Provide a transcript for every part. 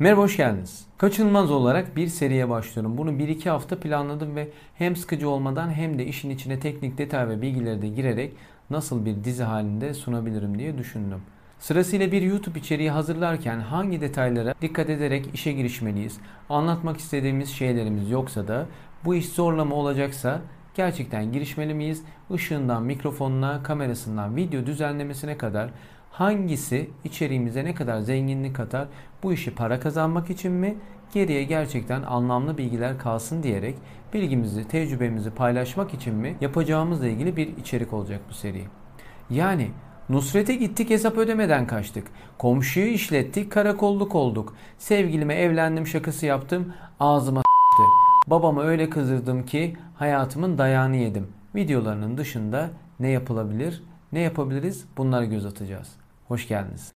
Merhaba hoş geldiniz. Kaçınılmaz olarak bir seriye başlıyorum. Bunu 1-2 hafta planladım ve hem sıkıcı olmadan hem de işin içine teknik detay ve bilgileri de girerek nasıl bir dizi halinde sunabilirim diye düşündüm. Sırasıyla bir YouTube içeriği hazırlarken hangi detaylara dikkat ederek işe girişmeliyiz? Anlatmak istediğimiz şeylerimiz yoksa da bu iş zorlama olacaksa gerçekten girişmeli miyiz? Işığından, mikrofonuna, kamerasından, video düzenlemesine kadar hangisi içeriğimize ne kadar zenginlik katar? Bu işi para kazanmak için mi? Geriye gerçekten anlamlı bilgiler kalsın diyerek bilgimizi, tecrübemizi paylaşmak için mi yapacağımızla ilgili bir içerik olacak bu seri. Yani Nusret'e gittik hesap ödemeden kaçtık. Komşuyu işlettik karakolluk olduk. Sevgilime evlendim şakası yaptım ağzıma s**tı. Babama öyle kızdırdım ki hayatımın dayağını yedim. Videolarının dışında ne yapılabilir, ne yapabiliriz bunlara göz atacağız. Hoş geldiniz.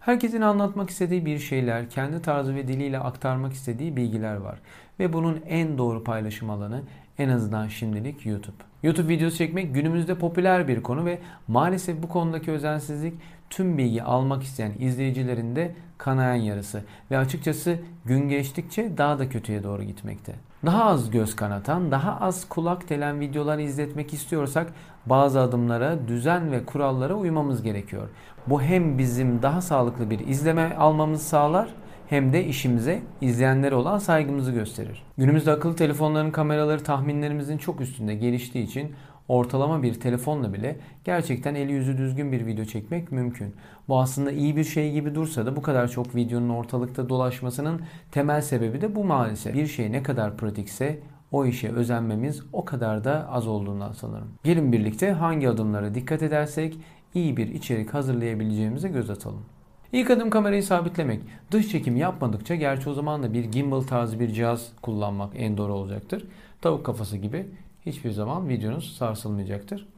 Herkesin anlatmak istediği bir şeyler, kendi tarzı ve diliyle aktarmak istediği bilgiler var. Ve bunun en doğru paylaşım alanı en azından şimdilik YouTube. YouTube videosu çekmek günümüzde popüler bir konu ve maalesef bu konudaki özensizlik tüm bilgi almak isteyen izleyicilerin de kanayan yarısı ve açıkçası gün geçtikçe daha da kötüye doğru gitmekte. Daha az göz kanatan, daha az kulak telen videolar izletmek istiyorsak bazı adımlara, düzen ve kurallara uymamız gerekiyor. Bu hem bizim daha sağlıklı bir izleme almamızı sağlar hem de işimize, izleyenlere olan saygımızı gösterir. Günümüzde akıllı telefonların kameraları tahminlerimizin çok üstünde geliştiği için ortalama bir telefonla bile gerçekten eli yüzü düzgün bir video çekmek mümkün. Bu aslında iyi bir şey gibi dursa da bu kadar çok videonun ortalıkta dolaşmasının temel sebebi de bu maalesef. Bir şey ne kadar pratikse o işe özenmemiz o kadar da az olduğundan sanırım. Gelin birlikte hangi adımlara dikkat edersek iyi bir içerik hazırlayabileceğimize göz atalım. İlk adım kamerayı sabitlemek. Dış çekim yapmadıkça gerçi o zaman da bir gimbal tarzı bir cihaz kullanmak en doğru olacaktır. Tavuk kafası gibi hiçbir zaman videonuz sarsılmayacaktır.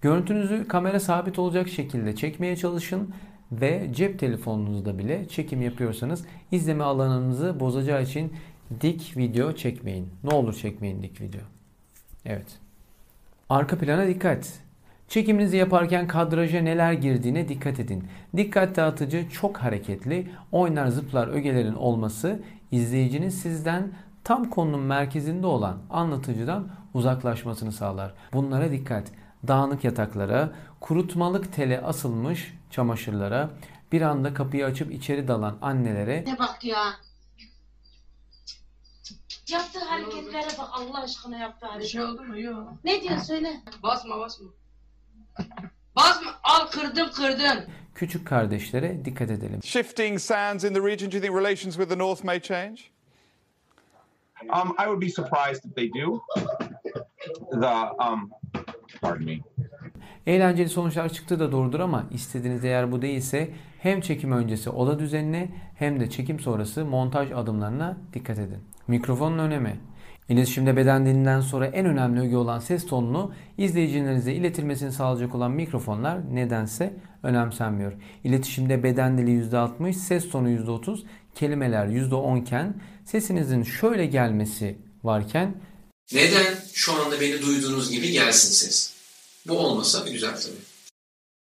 Görüntünüzü kamera sabit olacak şekilde çekmeye çalışın ve cep telefonunuzda bile çekim yapıyorsanız izleme alanınızı bozacağı için dik video çekmeyin. Ne olur çekmeyin dik video. Evet. Arka plana dikkat. Çekiminizi yaparken kadraja neler girdiğine dikkat edin. Dikkat dağıtıcı, çok hareketli, oynar zıplar ögelerin olması izleyicinin sizden tam konunun merkezinde olan anlatıcıdan uzaklaşmasını sağlar. Bunlara dikkat. Dağınık yataklara, kurutmalık tele asılmış çamaşırlara, bir anda kapıyı açıp içeri dalan annelere Ne bak ya. Yaptığı hareketlere bak Allah aşkına yaptığı Bir şey oldu mu? Yok. Ne diyor söyle. Basma basma. Basma. Al kırdım kırdım. küçük kardeşlere dikkat edelim. Shifting sands in the region, do you think relations with the North may change? Um, I would be surprised if they do. The um, pardon me. Eğlenceli sonuçlar çıktı da doğrudur ama istediğiniz eğer bu değilse hem çekim öncesi oda düzenine hem de çekim sonrası montaj adımlarına dikkat edin. Mikrofonun önemi. İletişimde beden dilinden sonra en önemli öge olan ses tonunu izleyicilerinize iletilmesini sağlayacak olan mikrofonlar nedense önemsenmiyor. İletişimde beden dili %60, ses tonu %30, kelimeler %10 iken sesinizin şöyle gelmesi varken Neden şu anda beni duyduğunuz gibi gelsin ses? Bu olmasa güzel tabii.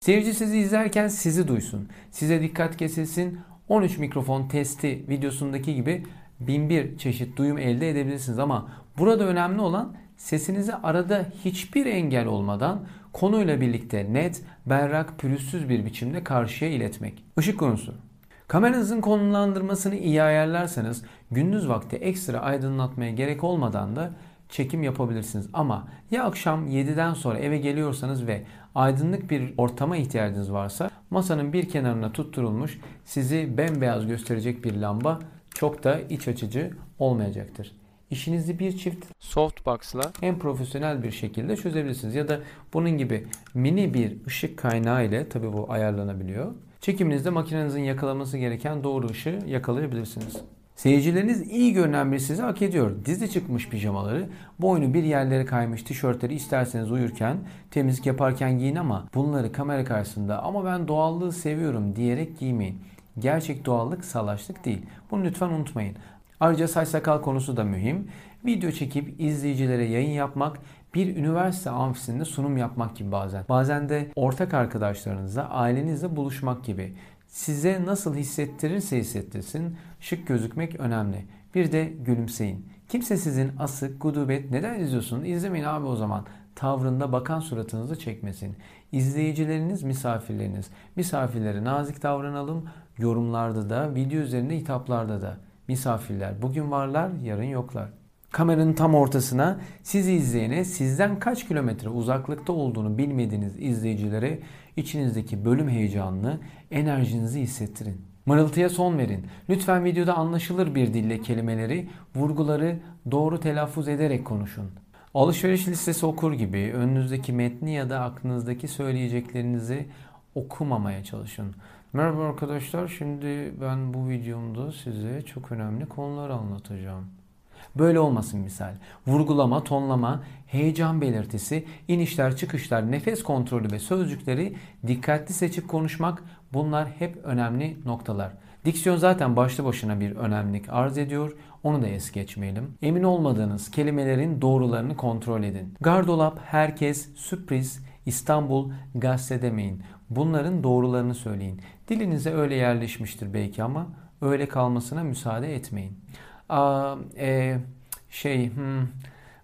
Seyirci sizi izlerken sizi duysun. Size dikkat kesilsin. 13 mikrofon testi videosundaki gibi bin bir çeşit duyum elde edebilirsiniz ama burada önemli olan sesinizi arada hiçbir engel olmadan konuyla birlikte net, berrak, pürüzsüz bir biçimde karşıya iletmek. Işık konusu. Kameranızın konumlandırmasını iyi ayarlarsanız gündüz vakti ekstra aydınlatmaya gerek olmadan da çekim yapabilirsiniz. Ama ya akşam 7'den sonra eve geliyorsanız ve aydınlık bir ortama ihtiyacınız varsa masanın bir kenarına tutturulmuş sizi bembeyaz gösterecek bir lamba çok da iç açıcı olmayacaktır. İşinizi bir çift softbox'la en profesyonel bir şekilde çözebilirsiniz. Ya da bunun gibi mini bir ışık kaynağı ile tabi bu ayarlanabiliyor. Çekiminizde makinenizin yakalaması gereken doğru ışığı yakalayabilirsiniz. Seyircileriniz iyi görünen bir sizi hak ediyor. Dizi çıkmış pijamaları, boynu bir yerlere kaymış tişörtleri isterseniz uyurken, temizlik yaparken giyin ama bunları kamera karşısında ama ben doğallığı seviyorum diyerek giymeyin. Gerçek doğallık salaşlık değil. Bunu lütfen unutmayın. Ayrıca saç sakal konusu da mühim. Video çekip izleyicilere yayın yapmak bir üniversite amfisinde sunum yapmak gibi bazen. Bazen de ortak arkadaşlarınızla, ailenizle buluşmak gibi. Size nasıl hissettirirse hissettirsin, şık gözükmek önemli. Bir de gülümseyin. Kimse sizin asık, gudubet neden izliyorsun? İzlemeyin abi o zaman. Tavrında bakan suratınızı çekmesin. İzleyicileriniz misafirleriniz. Misafirlere nazik davranalım. Yorumlarda da, video üzerinde hitaplarda da. Misafirler bugün varlar, yarın yoklar. Kameranın tam ortasına sizi izleyene sizden kaç kilometre uzaklıkta olduğunu bilmediğiniz izleyicilere içinizdeki bölüm heyecanını, enerjinizi hissettirin. Mırıltıya son verin. Lütfen videoda anlaşılır bir dille kelimeleri, vurguları doğru telaffuz ederek konuşun. Alışveriş listesi okur gibi önünüzdeki metni ya da aklınızdaki söyleyeceklerinizi okumamaya çalışın. Merhaba arkadaşlar, şimdi ben bu videomda size çok önemli konular anlatacağım. Böyle olmasın misal. Vurgulama, tonlama, heyecan belirtisi, inişler, çıkışlar, nefes kontrolü ve sözcükleri dikkatli seçip konuşmak bunlar hep önemli noktalar. Diksiyon zaten başlı başına bir önemlilik arz ediyor. Onu da es geçmeyelim. Emin olmadığınız kelimelerin doğrularını kontrol edin. Gardolap, herkes, sürpriz, İstanbul, gazete demeyin. Bunların doğrularını söyleyin. Dilinize öyle yerleşmiştir belki ama öyle kalmasına müsaade etmeyin. Aa, e, şey hmm,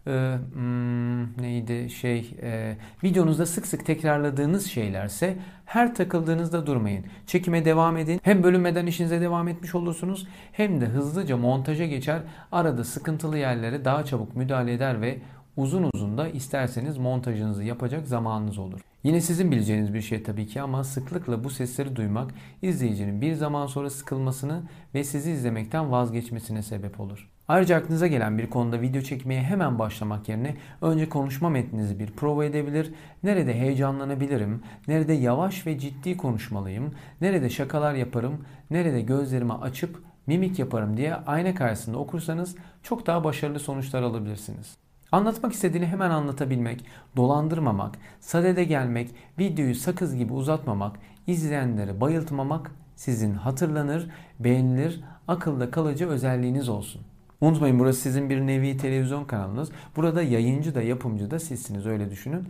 e, hmm, neydi şey e, videonuzda sık sık tekrarladığınız şeylerse her takıldığınızda durmayın. Çekime devam edin. Hem bölünmeden işinize devam etmiş olursunuz hem de hızlıca montaja geçer. Arada sıkıntılı yerlere daha çabuk müdahale eder ve uzun uzun da isterseniz montajınızı yapacak zamanınız olur. Yine sizin bileceğiniz bir şey tabii ki ama sıklıkla bu sesleri duymak izleyicinin bir zaman sonra sıkılmasını ve sizi izlemekten vazgeçmesine sebep olur. Ayrıca aklınıza gelen bir konuda video çekmeye hemen başlamak yerine önce konuşma metninizi bir prova edebilir, nerede heyecanlanabilirim, nerede yavaş ve ciddi konuşmalıyım, nerede şakalar yaparım, nerede gözlerimi açıp mimik yaparım diye ayna karşısında okursanız çok daha başarılı sonuçlar alabilirsiniz. Anlatmak istediğini hemen anlatabilmek, dolandırmamak, sadede gelmek, videoyu sakız gibi uzatmamak, izleyenleri bayıltmamak sizin hatırlanır, beğenilir, akılda kalıcı özelliğiniz olsun. Unutmayın burası sizin bir nevi televizyon kanalınız. Burada yayıncı da yapımcı da sizsiniz öyle düşünün.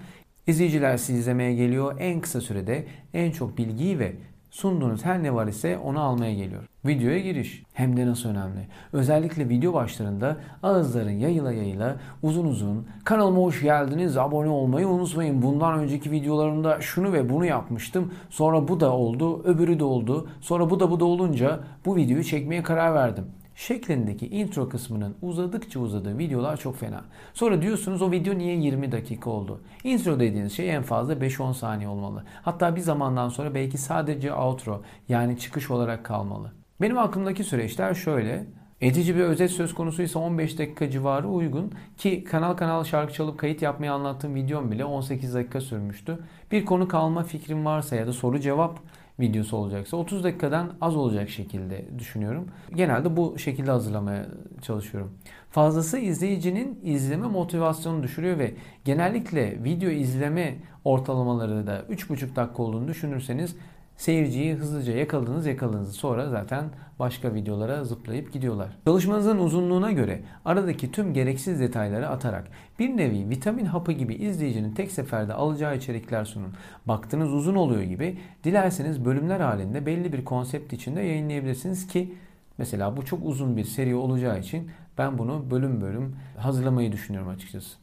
İzleyiciler sizi izlemeye geliyor. En kısa sürede en çok bilgiyi ve sunduğunuz her ne var ise onu almaya geliyor. Videoya giriş hem de nasıl önemli. Özellikle video başlarında ağızların yayıla yayıla uzun uzun kanalıma hoş geldiniz abone olmayı unutmayın. Bundan önceki videolarımda şunu ve bunu yapmıştım. Sonra bu da oldu öbürü de oldu. Sonra bu da bu da olunca bu videoyu çekmeye karar verdim şeklindeki intro kısmının uzadıkça uzadığı videolar çok fena. Sonra diyorsunuz o video niye 20 dakika oldu? Intro dediğiniz şey en fazla 5-10 saniye olmalı. Hatta bir zamandan sonra belki sadece outro yani çıkış olarak kalmalı. Benim aklımdaki süreçler şöyle. Edici bir özet söz konusu ise 15 dakika civarı uygun ki kanal kanal şarkı çalıp kayıt yapmayı anlattığım videom bile 18 dakika sürmüştü. Bir konu kalma fikrim varsa ya da soru cevap videosu olacaksa 30 dakikadan az olacak şekilde düşünüyorum. Genelde bu şekilde hazırlamaya çalışıyorum. Fazlası izleyicinin izleme motivasyonunu düşürüyor ve genellikle video izleme ortalamaları da 3,5 dakika olduğunu düşünürseniz seyirciyi hızlıca yakaladınız yakaladınız. Sonra zaten başka videolara zıplayıp gidiyorlar. Çalışmanızın uzunluğuna göre aradaki tüm gereksiz detayları atarak bir nevi vitamin hapı gibi izleyicinin tek seferde alacağı içerikler sunun. Baktığınız uzun oluyor gibi dilerseniz bölümler halinde belli bir konsept içinde yayınlayabilirsiniz ki mesela bu çok uzun bir seri olacağı için ben bunu bölüm bölüm hazırlamayı düşünüyorum açıkçası.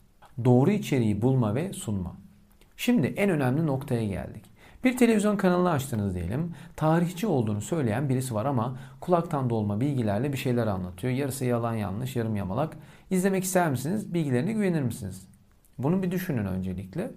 Doğru içeriği bulma ve sunma. Şimdi en önemli noktaya geldik. Bir televizyon kanalını açtınız diyelim. Tarihçi olduğunu söyleyen birisi var ama kulaktan dolma bilgilerle bir şeyler anlatıyor. Yarısı yalan yanlış, yarım yamalak. İzlemek ister misiniz? Bilgilerine güvenir misiniz? Bunu bir düşünün öncelikle.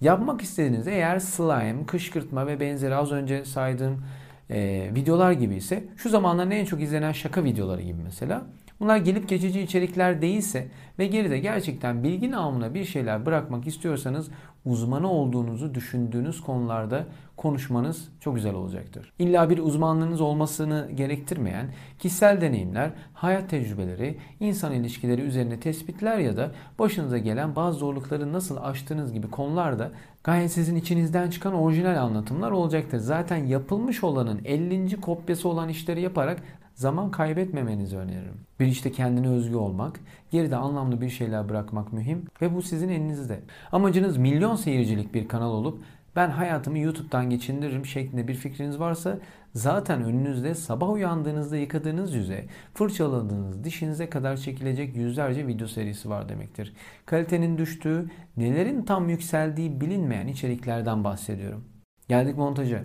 Yapmak istediğiniz eğer slime, kışkırtma ve benzeri az önce saydığım e, videolar gibi ise şu zamanların en çok izlenen şaka videoları gibi mesela. Bunlar gelip geçici içerikler değilse ve geride gerçekten bilgi namına bir şeyler bırakmak istiyorsanız uzmanı olduğunuzu düşündüğünüz konularda konuşmanız çok güzel olacaktır. İlla bir uzmanlığınız olmasını gerektirmeyen kişisel deneyimler, hayat tecrübeleri, insan ilişkileri üzerine tespitler ya da başınıza gelen bazı zorlukları nasıl aştığınız gibi konularda gayet sizin içinizden çıkan orijinal anlatımlar olacaktır. Zaten yapılmış olanın 50. kopyası olan işleri yaparak zaman kaybetmemenizi öneririm. Bir işte kendine özgü olmak, geride anlamlı bir şeyler bırakmak mühim ve bu sizin elinizde. Amacınız milyon seyircilik bir kanal olup ben hayatımı YouTube'dan geçindiririm şeklinde bir fikriniz varsa zaten önünüzde sabah uyandığınızda yıkadığınız yüze, fırçaladığınız dişinize kadar çekilecek yüzlerce video serisi var demektir. Kalitenin düştüğü, nelerin tam yükseldiği bilinmeyen içeriklerden bahsediyorum. Geldik montaja.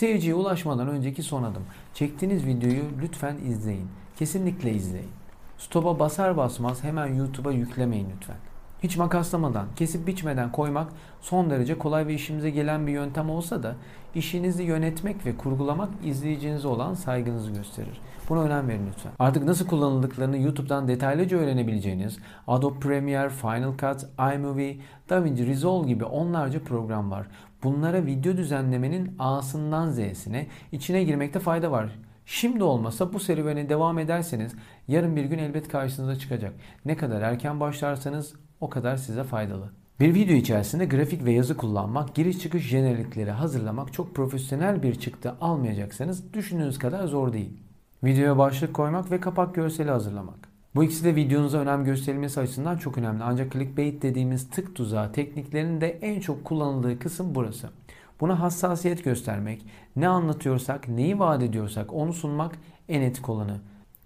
Seyirciye ulaşmadan önceki son adım. Çektiğiniz videoyu lütfen izleyin. Kesinlikle izleyin. Stop'a basar basmaz hemen YouTube'a yüklemeyin lütfen. Hiç makaslamadan, kesip biçmeden koymak son derece kolay ve işimize gelen bir yöntem olsa da işinizi yönetmek ve kurgulamak izleyicinize olan saygınızı gösterir. Buna önem verin lütfen. Artık nasıl kullanıldıklarını YouTube'dan detaylıca öğrenebileceğiniz Adobe Premiere, Final Cut, iMovie, DaVinci Resolve gibi onlarca program var. Bunlara video düzenlemenin A'sından Z'sine içine girmekte fayda var. Şimdi olmasa bu serüvene devam ederseniz yarın bir gün elbet karşınıza çıkacak. Ne kadar erken başlarsanız o kadar size faydalı. Bir video içerisinde grafik ve yazı kullanmak, giriş çıkış jenerikleri hazırlamak çok profesyonel bir çıktı almayacaksanız düşündüğünüz kadar zor değil. Videoya başlık koymak ve kapak görseli hazırlamak. Bu ikisi de videonuza önem gösterilmesi açısından çok önemli. Ancak clickbait dediğimiz tık tuzağı tekniklerinin de en çok kullanıldığı kısım burası. Buna hassasiyet göstermek, ne anlatıyorsak, neyi vaat ediyorsak onu sunmak en etik olanı.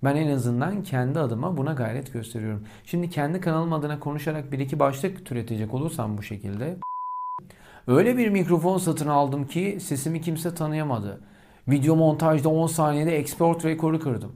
Ben en azından kendi adıma buna gayret gösteriyorum. Şimdi kendi kanalım adına konuşarak bir iki başlık türetecek olursam bu şekilde. Öyle bir mikrofon satın aldım ki sesimi kimse tanıyamadı. Video montajda 10 saniyede export rekoru kırdım.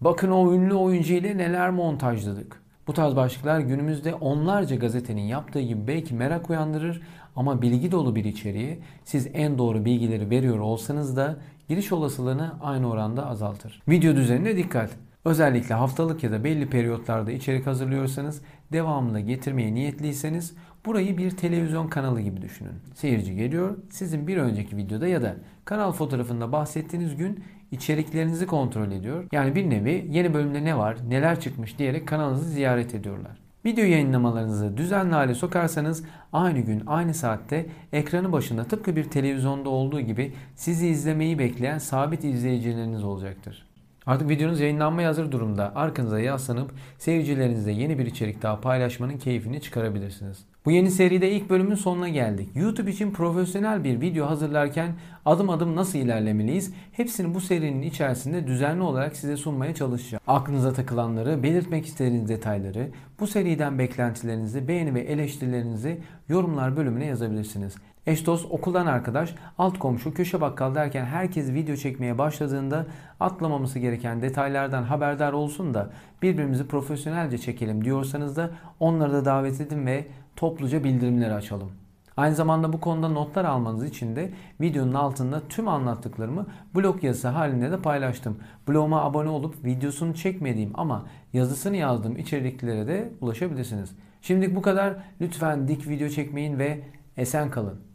Bakın o ünlü oyuncu ile neler montajladık. Bu tarz başlıklar günümüzde onlarca gazetenin yaptığı gibi belki merak uyandırır ama bilgi dolu bir içeriği siz en doğru bilgileri veriyor olsanız da giriş olasılığını aynı oranda azaltır. Video düzenine dikkat. Özellikle haftalık ya da belli periyotlarda içerik hazırlıyorsanız, devamlı getirmeye niyetliyseniz burayı bir televizyon kanalı gibi düşünün. Seyirci geliyor, sizin bir önceki videoda ya da kanal fotoğrafında bahsettiğiniz gün içeriklerinizi kontrol ediyor. Yani bir nevi yeni bölümde ne var, neler çıkmış diyerek kanalınızı ziyaret ediyorlar. Video yayınlamalarınızı düzenli hale sokarsanız aynı gün aynı saatte ekranı başında tıpkı bir televizyonda olduğu gibi sizi izlemeyi bekleyen sabit izleyicileriniz olacaktır. Artık videonuz yayınlanmaya hazır durumda. Arkanıza yaslanıp seyircilerinizle yeni bir içerik daha paylaşmanın keyfini çıkarabilirsiniz. Bu yeni seride ilk bölümün sonuna geldik. YouTube için profesyonel bir video hazırlarken adım adım nasıl ilerlemeliyiz? Hepsini bu serinin içerisinde düzenli olarak size sunmaya çalışacağım. Aklınıza takılanları, belirtmek istediğiniz detayları, bu seriden beklentilerinizi, beğeni ve eleştirilerinizi yorumlar bölümüne yazabilirsiniz. Eş dost, okuldan arkadaş, alt komşu, köşe bakkal derken herkes video çekmeye başladığında atlamaması gereken detaylardan haberdar olsun da birbirimizi profesyonelce çekelim diyorsanız da onları da davet edin ve topluca bildirimleri açalım. Aynı zamanda bu konuda notlar almanız için de videonun altında tüm anlattıklarımı blog yazısı halinde de paylaştım. Bloguma abone olup videosunu çekmediğim ama yazısını yazdığım içeriklere de ulaşabilirsiniz. Şimdilik bu kadar. Lütfen dik video çekmeyin ve esen kalın.